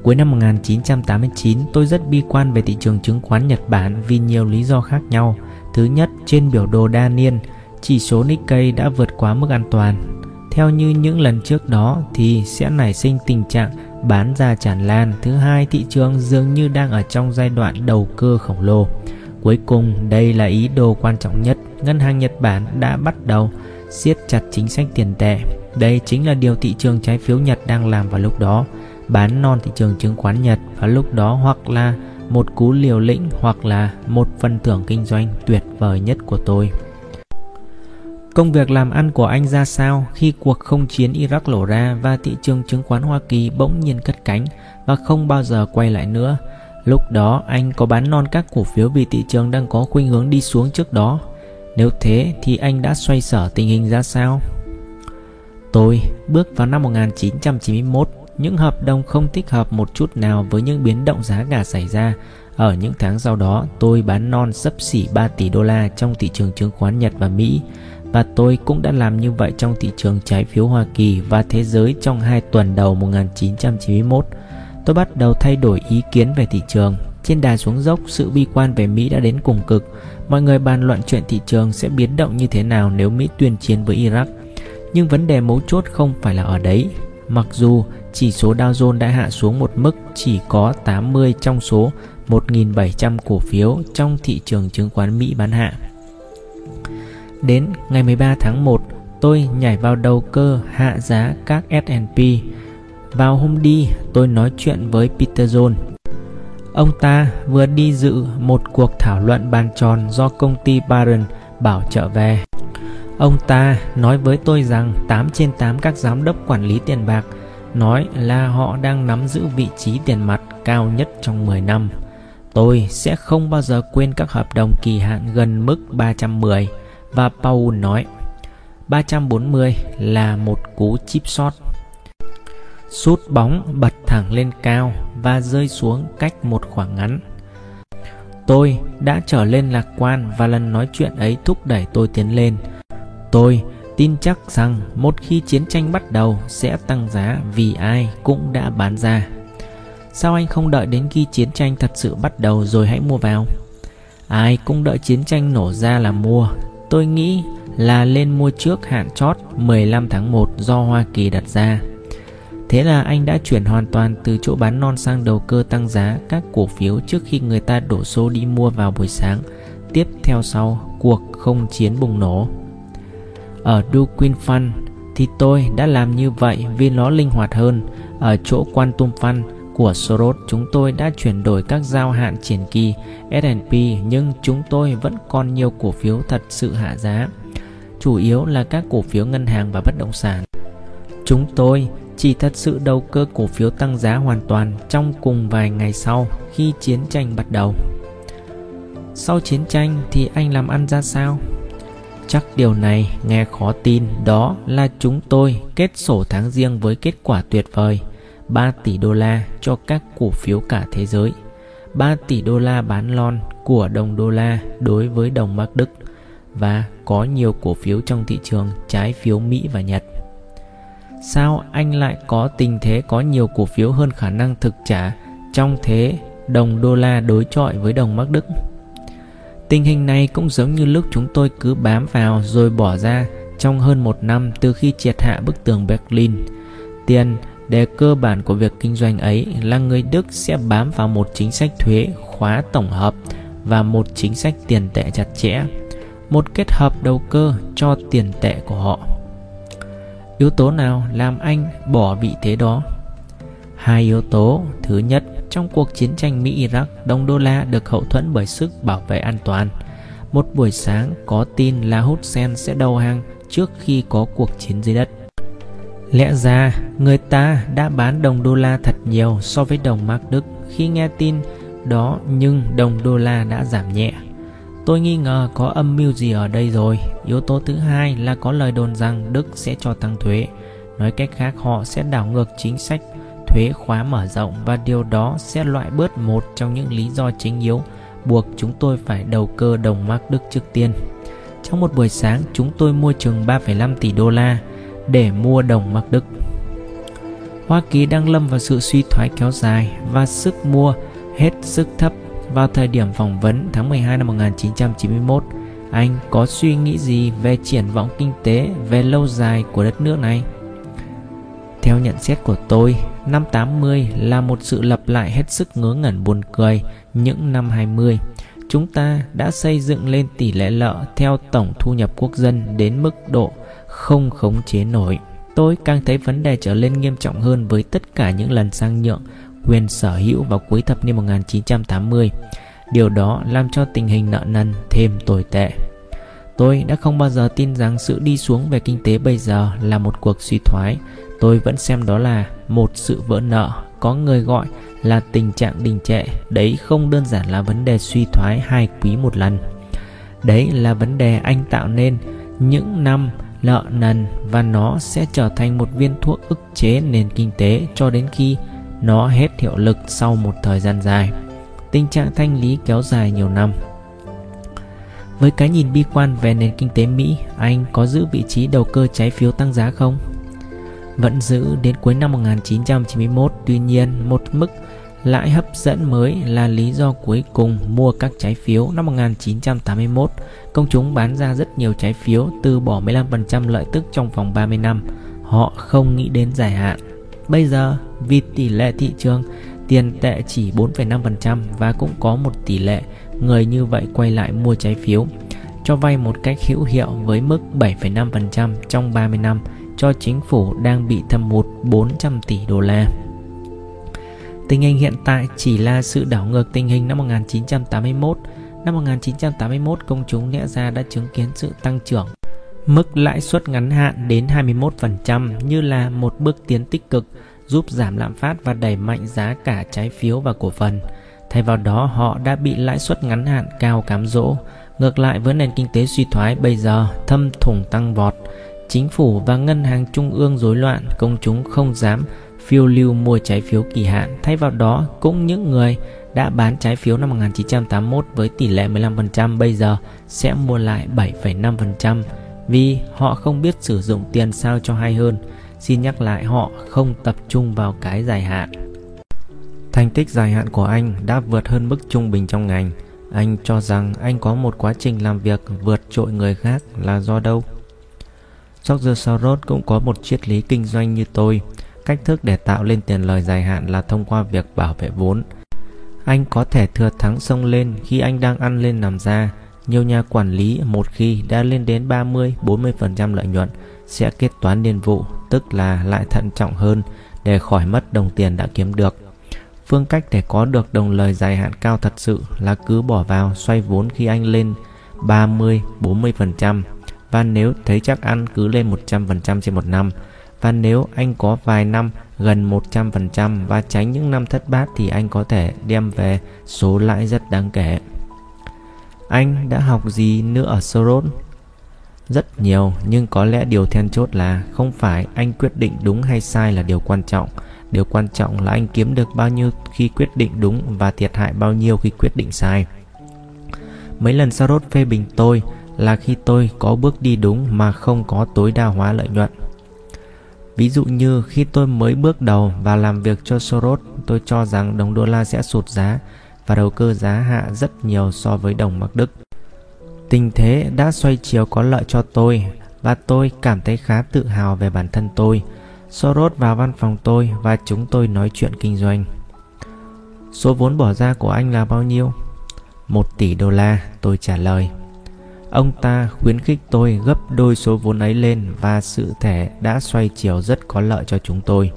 Cuối năm 1989, tôi rất bi quan về thị trường chứng khoán Nhật Bản vì nhiều lý do khác nhau. Thứ nhất, trên biểu đồ đa niên, chỉ số Nikkei đã vượt quá mức an toàn. Theo như những lần trước đó thì sẽ nảy sinh tình trạng bán ra tràn lan. Thứ hai, thị trường dường như đang ở trong giai đoạn đầu cơ khổng lồ. Cuối cùng, đây là ý đồ quan trọng nhất. Ngân hàng Nhật Bản đã bắt đầu siết chặt chính sách tiền tệ. Đây chính là điều thị trường trái phiếu Nhật đang làm vào lúc đó bán non thị trường chứng khoán Nhật vào lúc đó hoặc là một cú liều lĩnh hoặc là một phần thưởng kinh doanh tuyệt vời nhất của tôi. Công việc làm ăn của anh ra sao khi cuộc không chiến Iraq lổ ra và thị trường chứng khoán Hoa Kỳ bỗng nhiên cất cánh và không bao giờ quay lại nữa? Lúc đó anh có bán non các cổ phiếu vì thị trường đang có khuynh hướng đi xuống trước đó. Nếu thế thì anh đã xoay sở tình hình ra sao? Tôi bước vào năm 1991, những hợp đồng không thích hợp một chút nào với những biến động giá cả xảy ra. Ở những tháng sau đó, tôi bán non sấp xỉ 3 tỷ đô la trong thị trường chứng khoán Nhật và Mỹ và tôi cũng đã làm như vậy trong thị trường trái phiếu Hoa Kỳ và thế giới trong hai tuần đầu 1991. Tôi bắt đầu thay đổi ý kiến về thị trường. Trên đà xuống dốc, sự bi quan về Mỹ đã đến cùng cực. Mọi người bàn luận chuyện thị trường sẽ biến động như thế nào nếu Mỹ tuyên chiến với Iraq. Nhưng vấn đề mấu chốt không phải là ở đấy. Mặc dù chỉ số Dow Jones đã hạ xuống một mức chỉ có 80 trong số 1.700 cổ phiếu trong thị trường chứng khoán Mỹ bán hạ. Đến ngày 13 tháng 1, tôi nhảy vào đầu cơ hạ giá các S&P. Vào hôm đi, tôi nói chuyện với Peter John. Ông ta vừa đi dự một cuộc thảo luận bàn tròn do công ty Barron bảo trợ về. Ông ta nói với tôi rằng 8 trên 8 các giám đốc quản lý tiền bạc nói là họ đang nắm giữ vị trí tiền mặt cao nhất trong 10 năm. Tôi sẽ không bao giờ quên các hợp đồng kỳ hạn gần mức 310 và Paul nói 340 là một cú chip shot. Sút bóng bật thẳng lên cao và rơi xuống cách một khoảng ngắn. Tôi đã trở lên lạc quan và lần nói chuyện ấy thúc đẩy tôi tiến lên. Tôi tin chắc rằng một khi chiến tranh bắt đầu sẽ tăng giá vì ai cũng đã bán ra. Sao anh không đợi đến khi chiến tranh thật sự bắt đầu rồi hãy mua vào? Ai cũng đợi chiến tranh nổ ra là mua. Tôi nghĩ là lên mua trước hạn chót 15 tháng 1 do Hoa Kỳ đặt ra. Thế là anh đã chuyển hoàn toàn từ chỗ bán non sang đầu cơ tăng giá các cổ phiếu trước khi người ta đổ xô đi mua vào buổi sáng. Tiếp theo sau, cuộc không chiến bùng nổ. Ở Duquin Fund thì tôi đã làm như vậy vì nó linh hoạt hơn. Ở chỗ Quantum Fund của Soros chúng tôi đã chuyển đổi các giao hạn triển kỳ S&P nhưng chúng tôi vẫn còn nhiều cổ phiếu thật sự hạ giá. Chủ yếu là các cổ phiếu ngân hàng và bất động sản. Chúng tôi chỉ thật sự đầu cơ cổ phiếu tăng giá hoàn toàn trong cùng vài ngày sau khi chiến tranh bắt đầu. Sau chiến tranh thì anh làm ăn ra sao? Chắc điều này nghe khó tin, đó là chúng tôi kết sổ tháng riêng với kết quả tuyệt vời 3 tỷ đô la cho các cổ phiếu cả thế giới 3 tỷ đô la bán lon của đồng đô la đối với đồng Mark Đức và có nhiều cổ phiếu trong thị trường trái phiếu Mỹ và Nhật. Sao anh lại có tình thế có nhiều cổ phiếu hơn khả năng thực trả trong thế đồng đô la đối chọi với đồng Mark Đức? Tình hình này cũng giống như lúc chúng tôi cứ bám vào rồi bỏ ra trong hơn một năm từ khi triệt hạ bức tường Berlin. Tiền đề cơ bản của việc kinh doanh ấy là người Đức sẽ bám vào một chính sách thuế khóa tổng hợp và một chính sách tiền tệ chặt chẽ, một kết hợp đầu cơ cho tiền tệ của họ. Yếu tố nào làm anh bỏ vị thế đó? Hai yếu tố. Thứ nhất, trong cuộc chiến tranh Mỹ-Iraq, đồng đô la được hậu thuẫn bởi sức bảo vệ an toàn. Một buổi sáng có tin là Hussein sẽ đầu hàng trước khi có cuộc chiến dưới đất. Lẽ ra, người ta đã bán đồng đô la thật nhiều so với đồng Mark Đức khi nghe tin đó nhưng đồng đô la đã giảm nhẹ. Tôi nghi ngờ có âm mưu gì ở đây rồi. Yếu tố thứ hai là có lời đồn rằng Đức sẽ cho tăng thuế. Nói cách khác họ sẽ đảo ngược chính sách thuế khóa mở rộng và điều đó sẽ loại bớt một trong những lý do chính yếu buộc chúng tôi phải đầu cơ đồng mark Đức trước tiên. Trong một buổi sáng, chúng tôi mua chừng 3,5 tỷ đô la để mua đồng mark Đức. Hoa Kỳ đang lâm vào sự suy thoái kéo dài và sức mua hết sức thấp vào thời điểm phỏng vấn tháng 12 năm 1991. Anh có suy nghĩ gì về triển vọng kinh tế về lâu dài của đất nước này? Theo nhận xét của tôi, năm 80 là một sự lặp lại hết sức ngớ ngẩn buồn cười những năm 20. Chúng ta đã xây dựng lên tỷ lệ lợ theo tổng thu nhập quốc dân đến mức độ không khống chế nổi. Tôi càng thấy vấn đề trở lên nghiêm trọng hơn với tất cả những lần sang nhượng quyền sở hữu vào cuối thập niên 1980. Điều đó làm cho tình hình nợ nần thêm tồi tệ. Tôi đã không bao giờ tin rằng sự đi xuống về kinh tế bây giờ là một cuộc suy thoái. Tôi vẫn xem đó là một sự vỡ nợ, có người gọi là tình trạng đình trệ, đấy không đơn giản là vấn đề suy thoái hai quý một lần. Đấy là vấn đề anh tạo nên những năm nợ nần và nó sẽ trở thành một viên thuốc ức chế nền kinh tế cho đến khi nó hết hiệu lực sau một thời gian dài. Tình trạng thanh lý kéo dài nhiều năm. Với cái nhìn bi quan về nền kinh tế Mỹ, anh có giữ vị trí đầu cơ trái phiếu tăng giá không? Vẫn giữ đến cuối năm 1991, tuy nhiên một mức lãi hấp dẫn mới là lý do cuối cùng mua các trái phiếu năm 1981. Công chúng bán ra rất nhiều trái phiếu từ bỏ 15% lợi tức trong vòng 30 năm. Họ không nghĩ đến dài hạn. Bây giờ, vì tỷ lệ thị trường tiền tệ chỉ 4,5% và cũng có một tỷ lệ người như vậy quay lại mua trái phiếu cho vay một cách hữu hiệu với mức 7,5% trong 30 năm cho chính phủ đang bị thâm hụt 400 tỷ đô la. Tình hình hiện tại chỉ là sự đảo ngược tình hình năm 1981. Năm 1981, công chúng lẽ ra đã chứng kiến sự tăng trưởng mức lãi suất ngắn hạn đến 21% như là một bước tiến tích cực giúp giảm lạm phát và đẩy mạnh giá cả trái phiếu và cổ phần. Thay vào đó, họ đã bị lãi suất ngắn hạn cao cám dỗ. Ngược lại với nền kinh tế suy thoái bây giờ, thâm thủng tăng vọt. Chính phủ và ngân hàng trung ương rối loạn, công chúng không dám phiêu lưu mua trái phiếu kỳ hạn. Thay vào đó, cũng những người đã bán trái phiếu năm 1981 với tỷ lệ 15% bây giờ sẽ mua lại 7,5% vì họ không biết sử dụng tiền sao cho hay hơn. Xin nhắc lại họ không tập trung vào cái dài hạn. Thành tích dài hạn của anh đã vượt hơn mức trung bình trong ngành. Anh cho rằng anh có một quá trình làm việc vượt trội người khác là do đâu? George Soros cũng có một triết lý kinh doanh như tôi. Cách thức để tạo lên tiền lời dài hạn là thông qua việc bảo vệ vốn. Anh có thể thừa thắng sông lên khi anh đang ăn lên nằm ra. Nhiều nhà quản lý một khi đã lên đến 30-40% lợi nhuận sẽ kết toán niên vụ, tức là lại thận trọng hơn để khỏi mất đồng tiền đã kiếm được. Phương cách để có được đồng lời dài hạn cao thật sự là cứ bỏ vào xoay vốn khi anh lên 30-40% và nếu thấy chắc ăn cứ lên 100% trên một năm và nếu anh có vài năm gần 100% và tránh những năm thất bát thì anh có thể đem về số lãi rất đáng kể. Anh đã học gì nữa ở Soros? Rất nhiều, nhưng có lẽ điều then chốt là không phải anh quyết định đúng hay sai là điều quan trọng. Điều quan trọng là anh kiếm được bao nhiêu khi quyết định đúng và thiệt hại bao nhiêu khi quyết định sai. Mấy lần Soros phê bình tôi là khi tôi có bước đi đúng mà không có tối đa hóa lợi nhuận. Ví dụ như khi tôi mới bước đầu và làm việc cho Soros, tôi cho rằng đồng đô la sẽ sụt giá và đầu cơ giá hạ rất nhiều so với đồng Bắc Đức. Tình thế đã xoay chiều có lợi cho tôi và tôi cảm thấy khá tự hào về bản thân tôi. Soros vào văn phòng tôi và chúng tôi nói chuyện kinh doanh. Số vốn bỏ ra của anh là bao nhiêu? Một tỷ đô la, tôi trả lời. Ông ta khuyến khích tôi gấp đôi số vốn ấy lên và sự thể đã xoay chiều rất có lợi cho chúng tôi.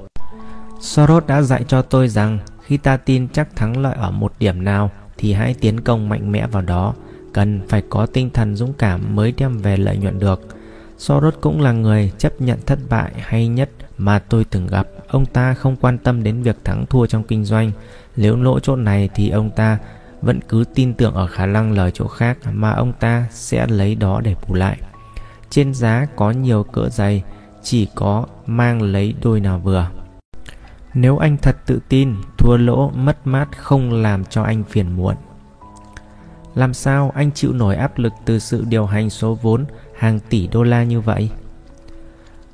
Soros đã dạy cho tôi rằng khi ta tin chắc thắng lợi ở một điểm nào thì hãy tiến công mạnh mẽ vào đó. Cần phải có tinh thần dũng cảm mới đem về lợi nhuận được. Soros cũng là người chấp nhận thất bại hay nhất mà tôi từng gặp. Ông ta không quan tâm đến việc thắng thua trong kinh doanh. Nếu lỗ chỗ này thì ông ta vẫn cứ tin tưởng ở khả năng lời chỗ khác mà ông ta sẽ lấy đó để bù lại. Trên giá có nhiều cỡ giày chỉ có mang lấy đôi nào vừa. Nếu anh thật tự tin, thua lỗ, mất mát không làm cho anh phiền muộn. Làm sao anh chịu nổi áp lực từ sự điều hành số vốn hàng tỷ đô la như vậy?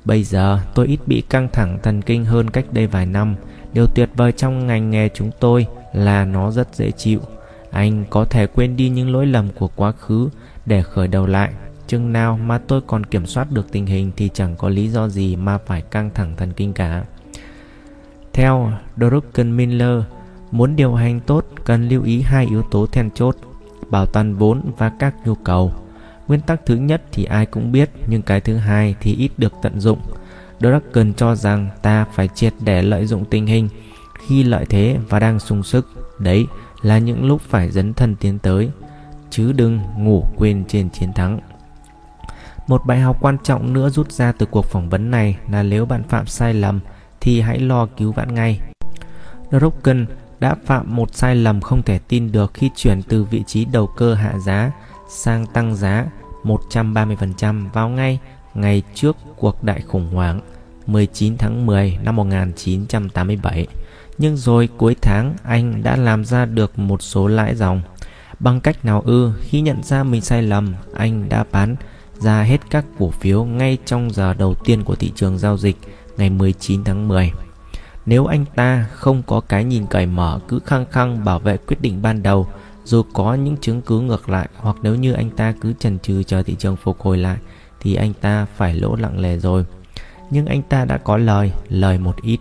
Bây giờ tôi ít bị căng thẳng thần kinh hơn cách đây vài năm. Điều tuyệt vời trong ngành nghề chúng tôi là nó rất dễ chịu. Anh có thể quên đi những lỗi lầm của quá khứ để khởi đầu lại. Chừng nào mà tôi còn kiểm soát được tình hình thì chẳng có lý do gì mà phải căng thẳng thần kinh cả. Theo Druckenmiller, muốn điều hành tốt cần lưu ý hai yếu tố then chốt, bảo toàn vốn và các nhu cầu. Nguyên tắc thứ nhất thì ai cũng biết, nhưng cái thứ hai thì ít được tận dụng. Drucken cho rằng ta phải triệt để lợi dụng tình hình khi lợi thế và đang sung sức. Đấy là những lúc phải dấn thân tiến tới, chứ đừng ngủ quên trên chiến thắng. Một bài học quan trọng nữa rút ra từ cuộc phỏng vấn này là nếu bạn phạm sai lầm thì hãy lo cứu vãn ngay. Drogon đã phạm một sai lầm không thể tin được khi chuyển từ vị trí đầu cơ hạ giá sang tăng giá 130% vào ngay ngày trước cuộc đại khủng hoảng 19 tháng 10 năm 1987. Nhưng rồi cuối tháng anh đã làm ra được một số lãi dòng. Bằng cách nào ư, khi nhận ra mình sai lầm, anh đã bán ra hết các cổ phiếu ngay trong giờ đầu tiên của thị trường giao dịch ngày 19 tháng 10. Nếu anh ta không có cái nhìn cởi mở cứ khăng khăng bảo vệ quyết định ban đầu dù có những chứng cứ ngược lại hoặc nếu như anh ta cứ chần chừ chờ thị trường phục hồi lại thì anh ta phải lỗ lặng lề rồi. Nhưng anh ta đã có lời, lời một ít.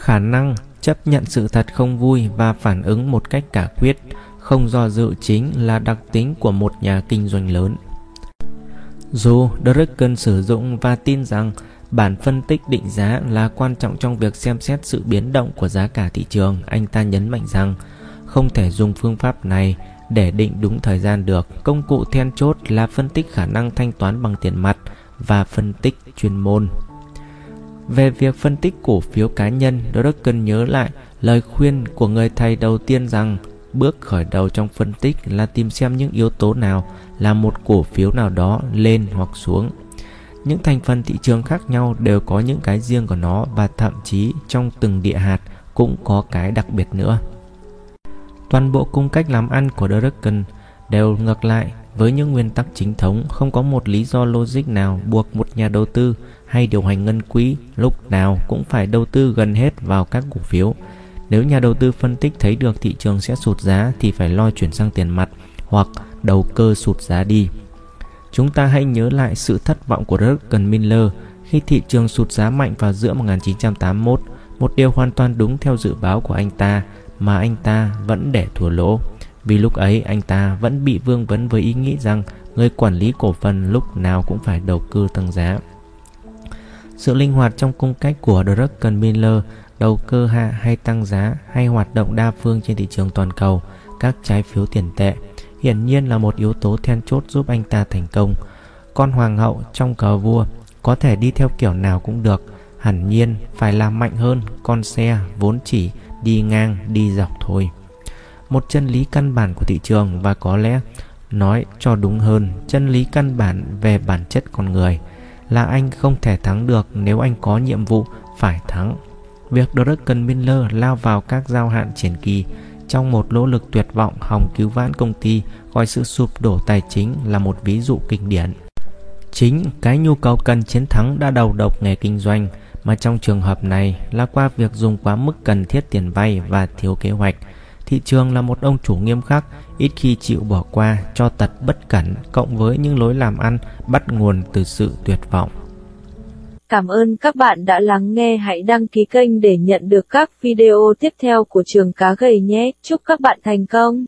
Khả năng chấp nhận sự thật không vui và phản ứng một cách cả quyết, không do dự chính là đặc tính của một nhà kinh doanh lớn. Dù Drucken sử dụng và tin rằng bản phân tích định giá là quan trọng trong việc xem xét sự biến động của giá cả thị trường, anh ta nhấn mạnh rằng không thể dùng phương pháp này để định đúng thời gian được. Công cụ then chốt là phân tích khả năng thanh toán bằng tiền mặt và phân tích chuyên môn. Về việc phân tích cổ phiếu cá nhân, rất cần nhớ lại lời khuyên của người thầy đầu tiên rằng bước khởi đầu trong phân tích là tìm xem những yếu tố nào làm một cổ phiếu nào đó lên hoặc xuống. Những thành phần thị trường khác nhau đều có những cái riêng của nó và thậm chí trong từng địa hạt cũng có cái đặc biệt nữa. Toàn bộ cung cách làm ăn của Drucken đều ngược lại với những nguyên tắc chính thống, không có một lý do logic nào buộc một nhà đầu tư hay điều hành ngân quỹ lúc nào cũng phải đầu tư gần hết vào các cổ phiếu. Nếu nhà đầu tư phân tích thấy được thị trường sẽ sụt giá thì phải lo chuyển sang tiền mặt hoặc đầu cơ sụt giá đi. Chúng ta hãy nhớ lại sự thất vọng của Drucken Miller khi thị trường sụt giá mạnh vào giữa 1981, một điều hoàn toàn đúng theo dự báo của anh ta mà anh ta vẫn để thua lỗ. Vì lúc ấy anh ta vẫn bị vương vấn với ý nghĩ rằng người quản lý cổ phần lúc nào cũng phải đầu cơ tăng giá. Sự linh hoạt trong cung cách của Drucken Miller đầu cơ hạ hay tăng giá hay hoạt động đa phương trên thị trường toàn cầu, các trái phiếu tiền tệ, hiển nhiên là một yếu tố then chốt giúp anh ta thành công. Con hoàng hậu trong cờ vua có thể đi theo kiểu nào cũng được, hẳn nhiên phải làm mạnh hơn con xe vốn chỉ đi ngang đi dọc thôi một chân lý căn bản của thị trường và có lẽ nói cho đúng hơn chân lý căn bản về bản chất con người là anh không thể thắng được nếu anh có nhiệm vụ phải thắng việc Drucken Miller lao vào các giao hạn triển kỳ trong một nỗ lực tuyệt vọng hòng cứu vãn công ty gọi sự sụp đổ tài chính là một ví dụ kinh điển chính cái nhu cầu cần chiến thắng đã đầu độc nghề kinh doanh, mà trong trường hợp này là qua việc dùng quá mức cần thiết tiền vay và thiếu kế hoạch. Thị trường là một ông chủ nghiêm khắc, ít khi chịu bỏ qua cho tật bất cẩn cộng với những lối làm ăn bắt nguồn từ sự tuyệt vọng. Cảm ơn các bạn đã lắng nghe, hãy đăng ký kênh để nhận được các video tiếp theo của trường cá gầy nhé. Chúc các bạn thành công!